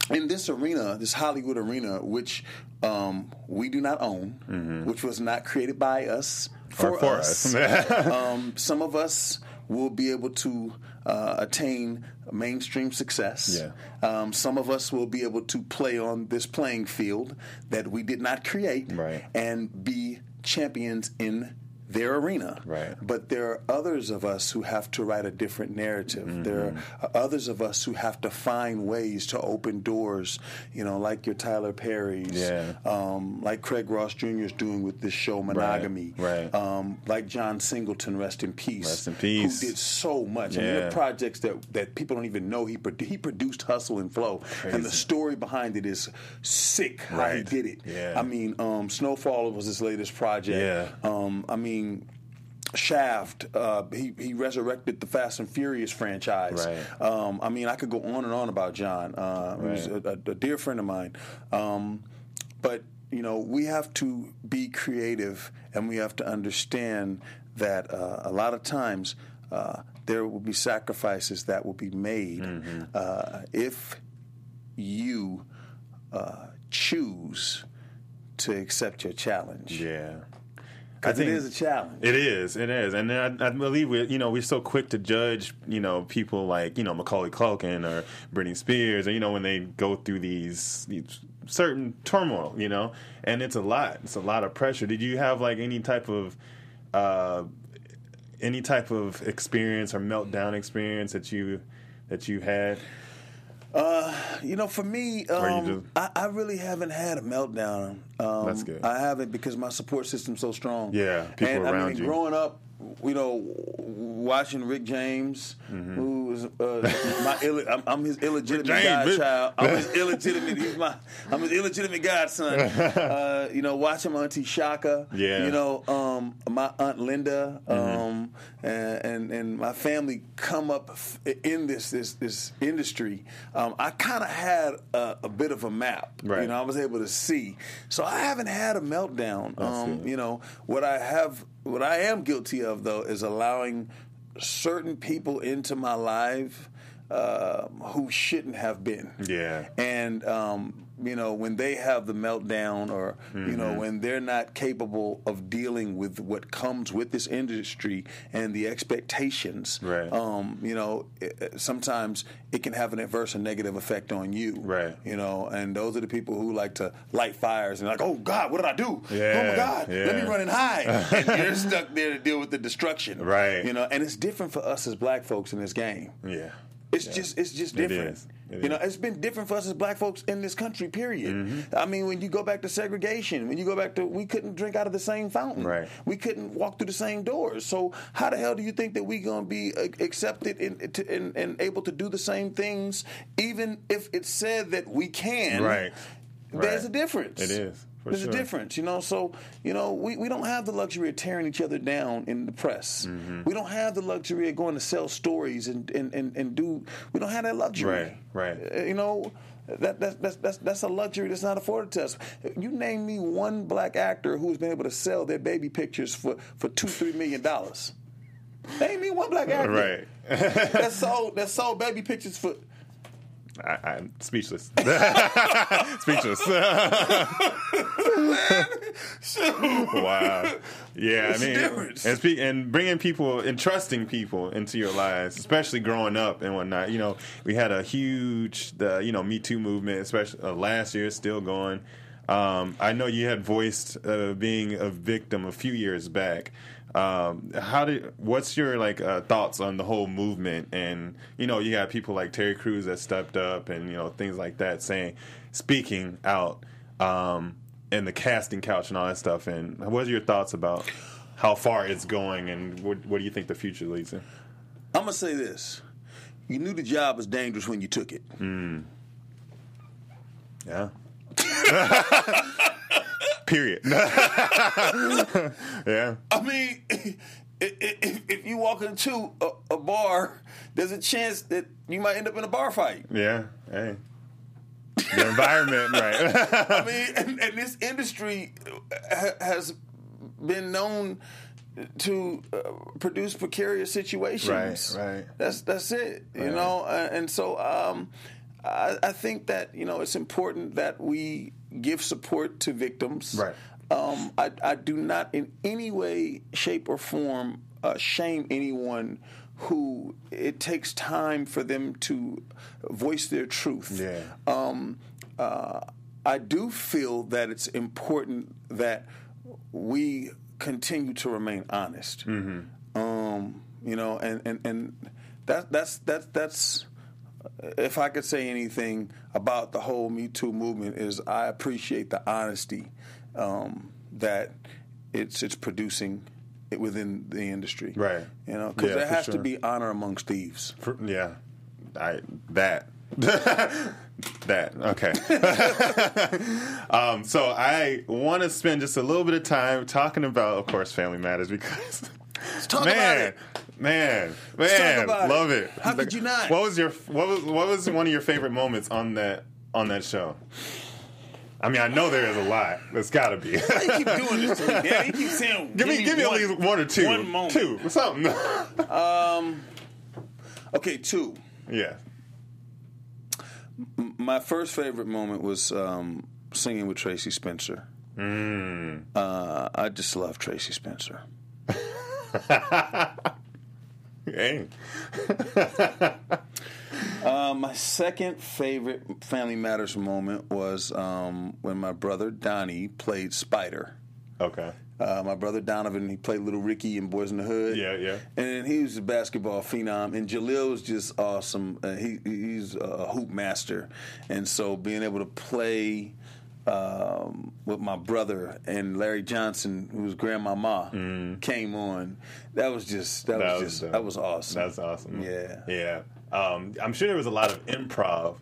in this arena, this Hollywood arena, which um, we do not own, which was not created by us for. For us. us. um, some of us will be able to uh, attain mainstream success. Yeah. Um, some of us will be able to play on this playing field that we did not create Right. and be champions in their arena. Right. But there are others of us who have to write a different narrative. There Mm-hmm. are others of us who have to find ways to open doors, you know, like your Tyler Perry's, Yeah. um, like Craig Ross Jr. is doing with this show Monogamy, right. Um, like John Singleton, rest in peace, Rest in peace. who did so much. I mean, there Yeah. are projects that, that people don't even know he produ- he produced Hustle and Flow, and the story behind it is sick how he did it. Yeah. I mean, um, Snowfall was his latest project. Yeah. Um, I mean. Shaft, uh, he he resurrected the Fast and Furious franchise. Right. Um, I mean, I could go on and on about John. Uh, He was a, a, a dear friend of mine. Um, but you know, we have to be creative, and we have to understand that uh, a lot of times uh, there will be sacrifices that will be made Mm-hmm. uh, if you uh, choose to accept your challenge. yeah. Because it is a challenge. It is, it is, and I, I believe we, you know, we're so quick to judge, you know, people like you know Macaulay Culkin or Britney Spears, or you know, when they go through these, these certain turmoil, you know, and it's a lot. It's a lot of pressure. Did you have like any type of, uh, any type of experience or meltdown experience that you that you had? You know, for me, um, I, I really haven't had a meltdown. Um, That's good. I haven't because my support system's so strong. Yeah, people and, I around mean, you. growing up, you know, watching Rick James, Mm-hmm. who was uh, my Ill- I'm, I'm his illegitimate James, godchild. I'm his illegitimate. He's my. I'm his illegitimate godson. Uh, you know, watching my auntie Shaka. Yeah. You know, um, my aunt Linda, um, and, and and my family come up f- in this this this industry. Um, I kind of had a, a bit of a map. Right. You know, I was able to see. So I haven't had a meltdown. Um, you know, what I have what I am guilty of though is allowing certain people into my life uh, who shouldn't have been. Yeah. And um, you know when they have the meltdown, or you know when they're not capable of dealing with what comes with this industry and the expectations. Right. Um, you know, it, sometimes it can have an adverse and negative effect on you. Right. You know, and those are the people who like to light fires and like, oh God, what did I do? oh my God, let me run and hide. and you're stuck there to deal with the destruction. Right. You know, and it's different for us as black folks in this game. Yeah. It's just it's just different. It you know. Mm-hmm. it's been different for us as black folks in this country. Period. I mean, when you go back to segregation, when you go back to we couldn't drink out of the same fountain. Right. We couldn't walk through the same doors. So how the hell do you think that we're be uh, accepted and, to- and and able to do the same things, even if it's said that we can? Right. There's Right. a difference. It is, There's sure. a difference, you know. So, you know, we, we don't have the luxury of tearing each other down in the press. Mm-hmm. We don't have the luxury of going to sell stories and, and, and, and do. We don't have that luxury. Right, right. Uh, You know, that, that, that's, that's, that's a luxury that's not afforded to us. You name me one black actor who's been able to sell their baby pictures for, for two, three million dollars. Name me one black actor. Right. that sold that sold baby pictures for I, I'm speechless. speechless. wow. Yeah, I mean, and, spe- and bringing people and trusting people into your lives, especially growing up and whatnot. You know, we had a huge, the you know, Me Too movement, especially uh, last year, still going. Um, I know you had voiced uh, being a victim a few years back. Um, how did? What's your like uh, thoughts on the whole movement? And you know, you got people like Terry Crews that stepped up, and you know things like that, saying, speaking out, um, and the casting couch and all that stuff. And what are your thoughts about how far it's going, and what, what do you think the future leads in? I'm gonna say this. You knew the job was dangerous when you took it. Yeah. Period. yeah. I mean, if, if, if you walk into a, a bar, there's a chance that you might end up in a bar fight. Yeah. Hey. The environment, right? I mean, and, and this industry ha- has been known to uh, produce precarious situations. Right, right. That's that's it. You know, uh, and so um, I, I think that you know it's important that we give support to victims. Right. Um, I, I do not in any way, shape, or form uh, shame anyone who it takes time for them to voice their truth. Yeah. Um, uh, I do feel that it's important that we continue to remain honest. Um, you know, and and and that that's that's that's if I could say anything about the whole Me Too movement is I appreciate the honesty um, that it's it's producing within the industry. Right. You know, because Yeah, there has sure. to be honor amongst thieves. For- yeah. I that. that okay. um, so I want to spend just a little bit of time talking about, of course, Family Matters because, talk man, about it. Man, man, about it. love it. How could you not? What was your what was what was one of your favorite moments on that on that show? I mean, I know there is a lot. There's got to be. They keep doing this to me. Yeah, they keep saying, give me, give me one- at least one or two. One moment. Two, something. um, Okay, two. yeah. My first favorite moment was um, singing with Tracie Spencer. Mm. Uh, I just love Tracie Spencer. Hey. Uh, my second favorite Family Matters moment was um, when my brother Donnie played Spider. Okay. Uh, my brother Donovan, he played Little Ricky in Boys in the Hood. Yeah, yeah. And he was a basketball phenom, and Jaleel was just awesome. Uh, he he's a hoop master, and so being able to play um, with my brother and Larry Johnson, who was grandmama, came on. That was just that, Mm. That was was just dope. that was awesome. That's awesome. Yeah. Yeah. Um, I'm sure there was a lot of improv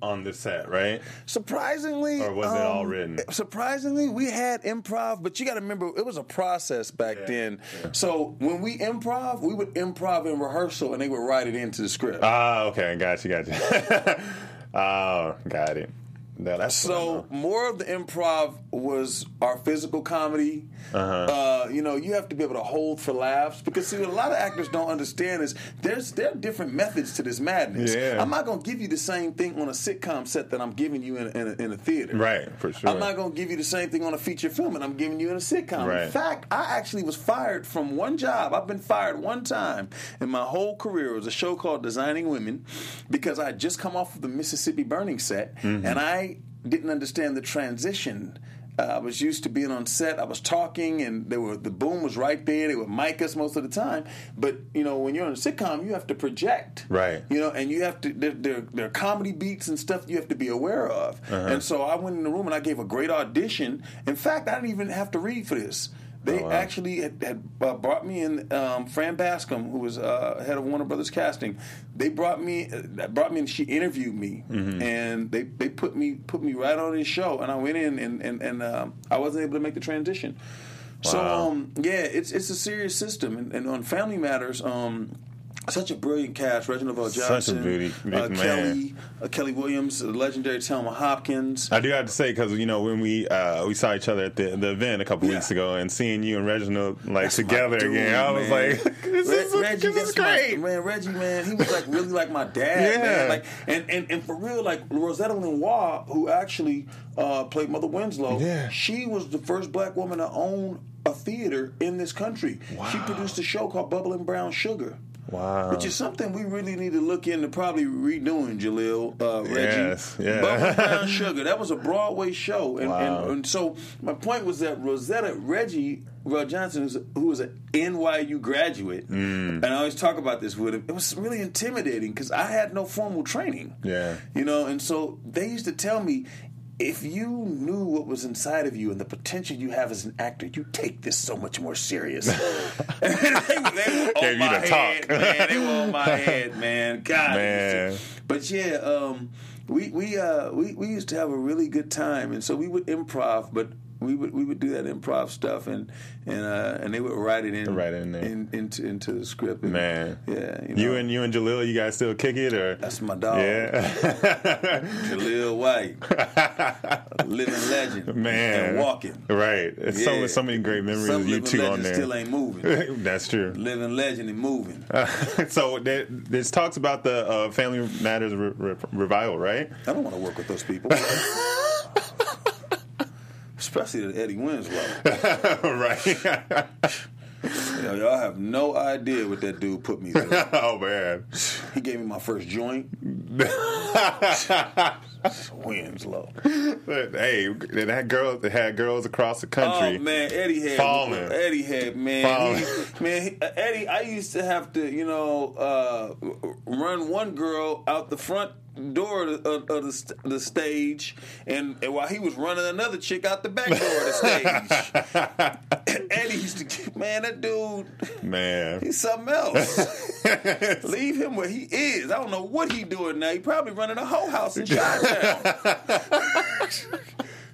on the set, right? Surprisingly, Or was it all um, written? Surprisingly, we had improv, but you got to remember it was a process back Yeah, then. yeah. So when we improv, we would improv in rehearsal, and they would write it into the script. Ah, okay. Got you. Got you. oh, got it. That. That's So more of the improv was our physical comedy. Uh-huh. Uh, you know, you have to be able to hold for laughs because see, what a lot of actors don't understand is there's there are different methods to this madness. Yeah. I'm not gonna give you the same thing on a sitcom set that I'm giving you in, in, a, in a theater. right for sure. I'm not going to give you the same thing on a feature film that I'm giving you in a sitcom. Right. In fact, I actually was fired from one job. I've been fired one time in my whole career. It was a show called Designing Women because I had just come off of the Mississippi Burning set Mm-hmm. and I didn't understand the transition. Uh, I was used to being on set. I was talking, and there were the boom was right there. They would mic us most of the time. But you know, when you're on a sitcom, you have to project, Right. You know, and you have to there, there, there are comedy beats and stuff you have to be aware of. Uh-huh. And so I went in the room and I gave a great audition. In fact, I didn't even have to read for this. They Oh, wow. actually had, had uh, brought me in. Um, Fran Bascom, who was uh, head of Warner Brothers Casting, they brought me uh, brought me and she interviewed me, Mm-hmm. and they, they put me put me right on his show, and I went in and and, and um, I wasn't able to make the transition. So um, yeah, it's it's a serious system, and, and on Family Matters. Um, such a brilliant cast: Reginald VelJohnson, beauty, uh. Kelly, uh, Kellie Williams, the legendary Telma Hopkins. I do have to say because you know when we uh, we saw each other at the, the event a couple Yeah. weeks ago and seeing you and Reginald like That's together dude, again, I was man. like, this is, Reggie, this is that's my- great. man. Reggie, man, he was like really like my dad, Yeah. man. Like, and, and and for real, like Rosetta LeNoire, who actually uh, played Mother Winslow. Yeah. she was the first black woman to own a theater in this country. She produced a show called Bubbling Brown Sugar. Wow. Which is something we really need to look into, probably redoing, Jaleel, uh, Reggie. Yes, yeah. Brown Sugar. That was a Broadway show. And, Wow. and, and so my point was that Rosetta, Reggie, Rod Johnson, who was an NYU graduate, Mm. and I always talk about this with him, it was really intimidating because I had no formal training. Yeah. You know, and so they used to tell me, if you knew what was inside of you and the potential you have as an actor, you take this so much more serious. they, they were Gave on you my head, talk. man. They were on my head, man. God, Man. but yeah, um, we we uh we, we used to have a really good time, and so we would improv, but we would we would do that improv stuff, and and uh, and they would write it in Write it in there. into into the script. And, Man. yeah, you, You and you and Jaleel, you guys still kick it or? that's my dog, yeah. Jaleel White, living legend, Man. and walking. Right. It's Yeah. so, so many great memories Some of you two on there. still ain't moving. That's true. living legend and moving. so there, this talks about the uh, Family Matters re- re- revival, right? I don't want to work with those people. Especially the Eddie Winslow. right. Yo, y'all have no idea what that dude put me through. oh man. He gave me my first joint. Winslow. hey, that girl. They had girls across the country. Oh man, Eddie had Falling. Eddie had man. Falling. He, man, he, uh, Eddie. I used to have to, you know, uh, run one girl out the front door of the, of the, the stage, and, and while he was running another chick out the back door of the stage. and he used to, man, that dude. Man. He's something else. Leave him where he is. I don't know what he doing now. He probably running a whole house in Chi-Town.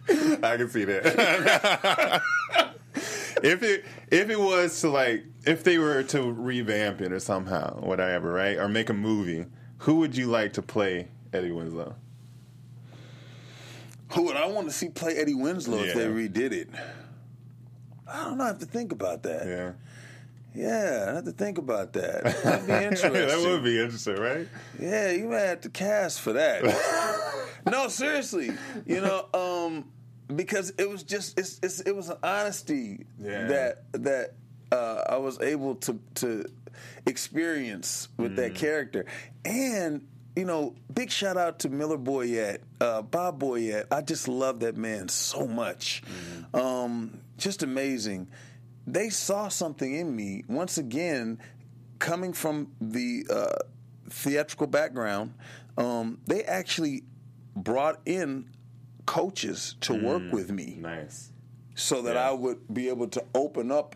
I can see that. if it if it was to like if they were to revamp it or somehow whatever right or make a movie, who would you like to play Eddie Winslow? Who would I want to see play Eddie Winslow if they redid it? I don't know. I have to think about that. Yeah, Yeah, I have to think about that. That'd be interesting. that would be interesting, right? Yeah, you might have to cast for that. no, seriously. You know, um, because it was just it's, it's it was an honesty Yeah. that that uh, I was able to to experience with Mm. that character, and you know, big shout out to Miller Boyett, uh, Bob Boyett. I just love that man so much. Mm-hmm. Um, just amazing. They saw something in me once again, coming from the uh, theatrical background. Um, they actually brought in coaches to work with me Nice. so that Yeah. I would be able to open up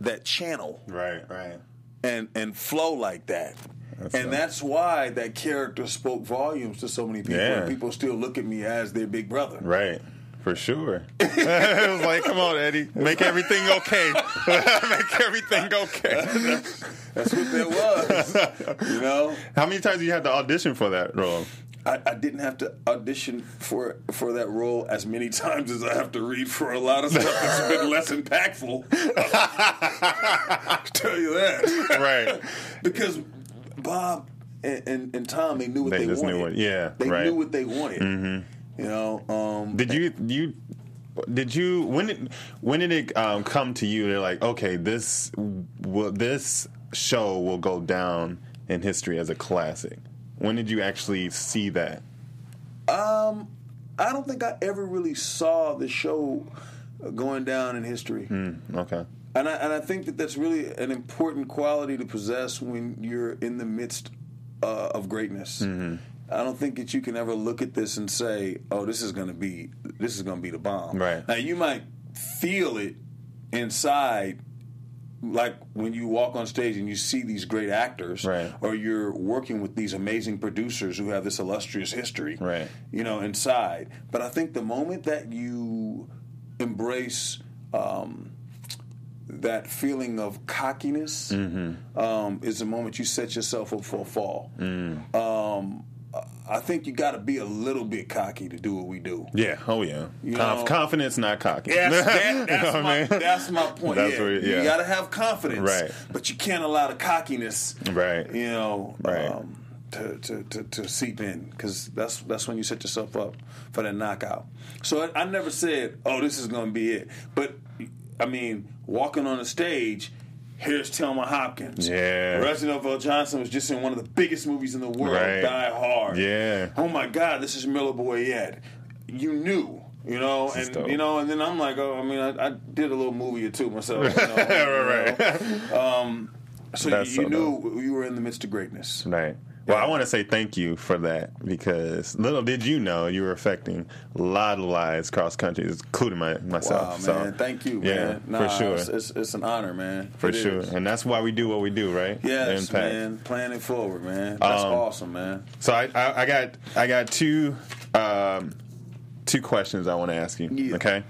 that channel Right, right. And and flow like that. That's and right. that's why that character spoke volumes to so many people. Yeah. And people still look at me as their big brother. Right. For sure. it was like, come on, Eddie, make everything okay. make everything okay. That's what that was. you know, How many times you had to audition for that role? I, I didn't have to audition for for that role as many times as I have to read for a lot of stuff that's been less impactful. I'll tell you that, Right. because Bob and, and, and Tom they knew what They they, just wanted. knew what- yeah, they right. Mm-hmm. knew what they wanted. You know, um, Did you you did you when did when did it um, come to you? They're like, okay, this will this show will go down in history as a classic. When did you actually see that? Um, I don't think I ever really saw the show going down in history. Hmm, okay. And I, and I think that that's really an important quality to possess when you're in the midst uh, of greatness. Mm-hmm. I don't think that you can ever look at this and say, "Oh, this is going to be this is going to be the bomb." Right. Now you might feel it inside, like when you walk on stage and you see these great actors, Right. or you're working with these amazing producers who have this illustrious history, Right. You know, inside. But I think the moment that you embrace. Um, that feeling of cockiness Mm-hmm. um, is the moment you set yourself up for a fall. Mm. Um, I think you got to be a little bit cocky to do what we do. Yeah. Oh yeah. Conf- confidence, not cocky. That's, that, You know that's, I my, mean? that's my point. That's yeah. where- yeah. You got to have confidence, Right. But you can't allow the cockiness, Right. You know, Right. um, to, to, to, to seep in because that's that's when you set yourself up for that knockout. So I, I never said, "Oh, this is going to be it," but I mean, walking on the stage. Here's Telma Hopkins. Yeah. Reginald VelJohnson was just in one of the biggest movies in the world, Right. Die Hard. Yeah. Oh my God, this is Miller Boyett. You knew, you know, This and you know, and then I'm like, oh, I mean, I, I did a little movie or two myself. You know, right, right. you know. Um, so That's you, so knew you were in the midst of greatness. Right. Well, I want to say thank you for that because little did you know you were affecting a lot of lives cross country, including my, myself. Wow, man! So, Thank you, yeah, man. for sure. It's, it's, it's an honor, man. for It sure, is. and that's why we do what we do, right? Yes, Impact. man. Plan it forward, man. That's Um, awesome, man. So I, I, I got I got two um, two questions I want to ask you. Yeah. Okay.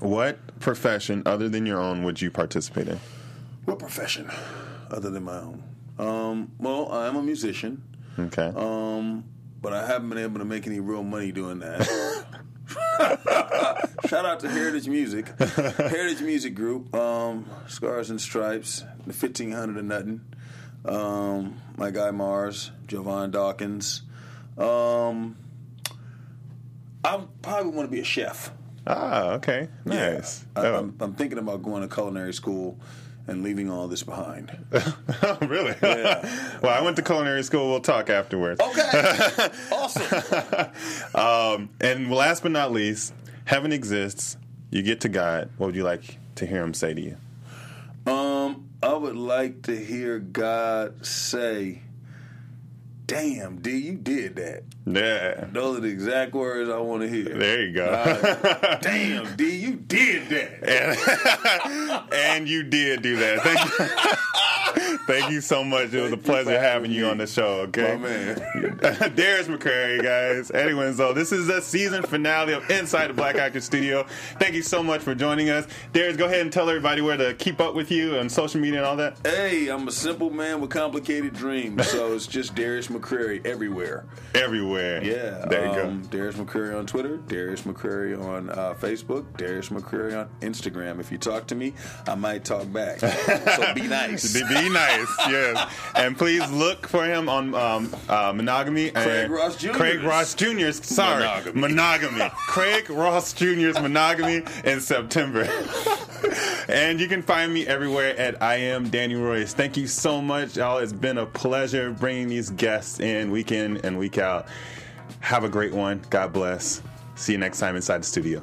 What profession other than your own would you participate in? What profession other than my own? Um, well, I am a musician. Okay. Um, but I haven't been able to make any real money doing that. Shout out to Heritage Music, Heritage Music Group, um, Scars and Stripes, the fifteen hundred or nothing. Um, my guy Mars, Jovan Dawkins. Um, I probably want to be a chef. ah, okay. Yeah. Nice. I, oh. I'm, I'm thinking about going to culinary school and leaving all this behind. really? Yeah. well, I went to culinary school. We'll talk afterwards. Okay, awesome. Um, and last but not least, heaven exists. You get to God. What would you like to hear Him say to you? Um, I would like to hear God say, "Damn, D, you did that." Yeah. Those are the exact words I want to hear. There you go. Damn, D, you did that. and, and you did do that. Thank you. Thank you so much. It was a pleasure having you on the show. Okay, My man. Darius McCrary, guys. Anyway, so this is the season finale of Inside the Black Actor Studio. Thank you so much for joining us, Darius. Go ahead and tell everybody where to keep up with you on social media and all that. Hey, I'm a simple man with complicated dreams, so it's just Darius McCrary everywhere. Everywhere. Yeah, there you um, Darius McCrary on Twitter, Darius McCrary on uh, Facebook, Darius McCrary on Instagram. If you talk to me, I might talk back. so be nice. Be nice, yes, yes. and please look for him on um, uh, monogamy. and- Craig Ross Jr.'s. Craig Ross Jr.'s. Sorry, Monogamy. monogamy. Craig Ross Jr.'s monogamy in September. and you can find me everywhere at I am Danny Royce. Thank you so much, y'all. It's been a pleasure bringing these guests in week in and week out. Have a great one. God bless. See you next time inside the studio.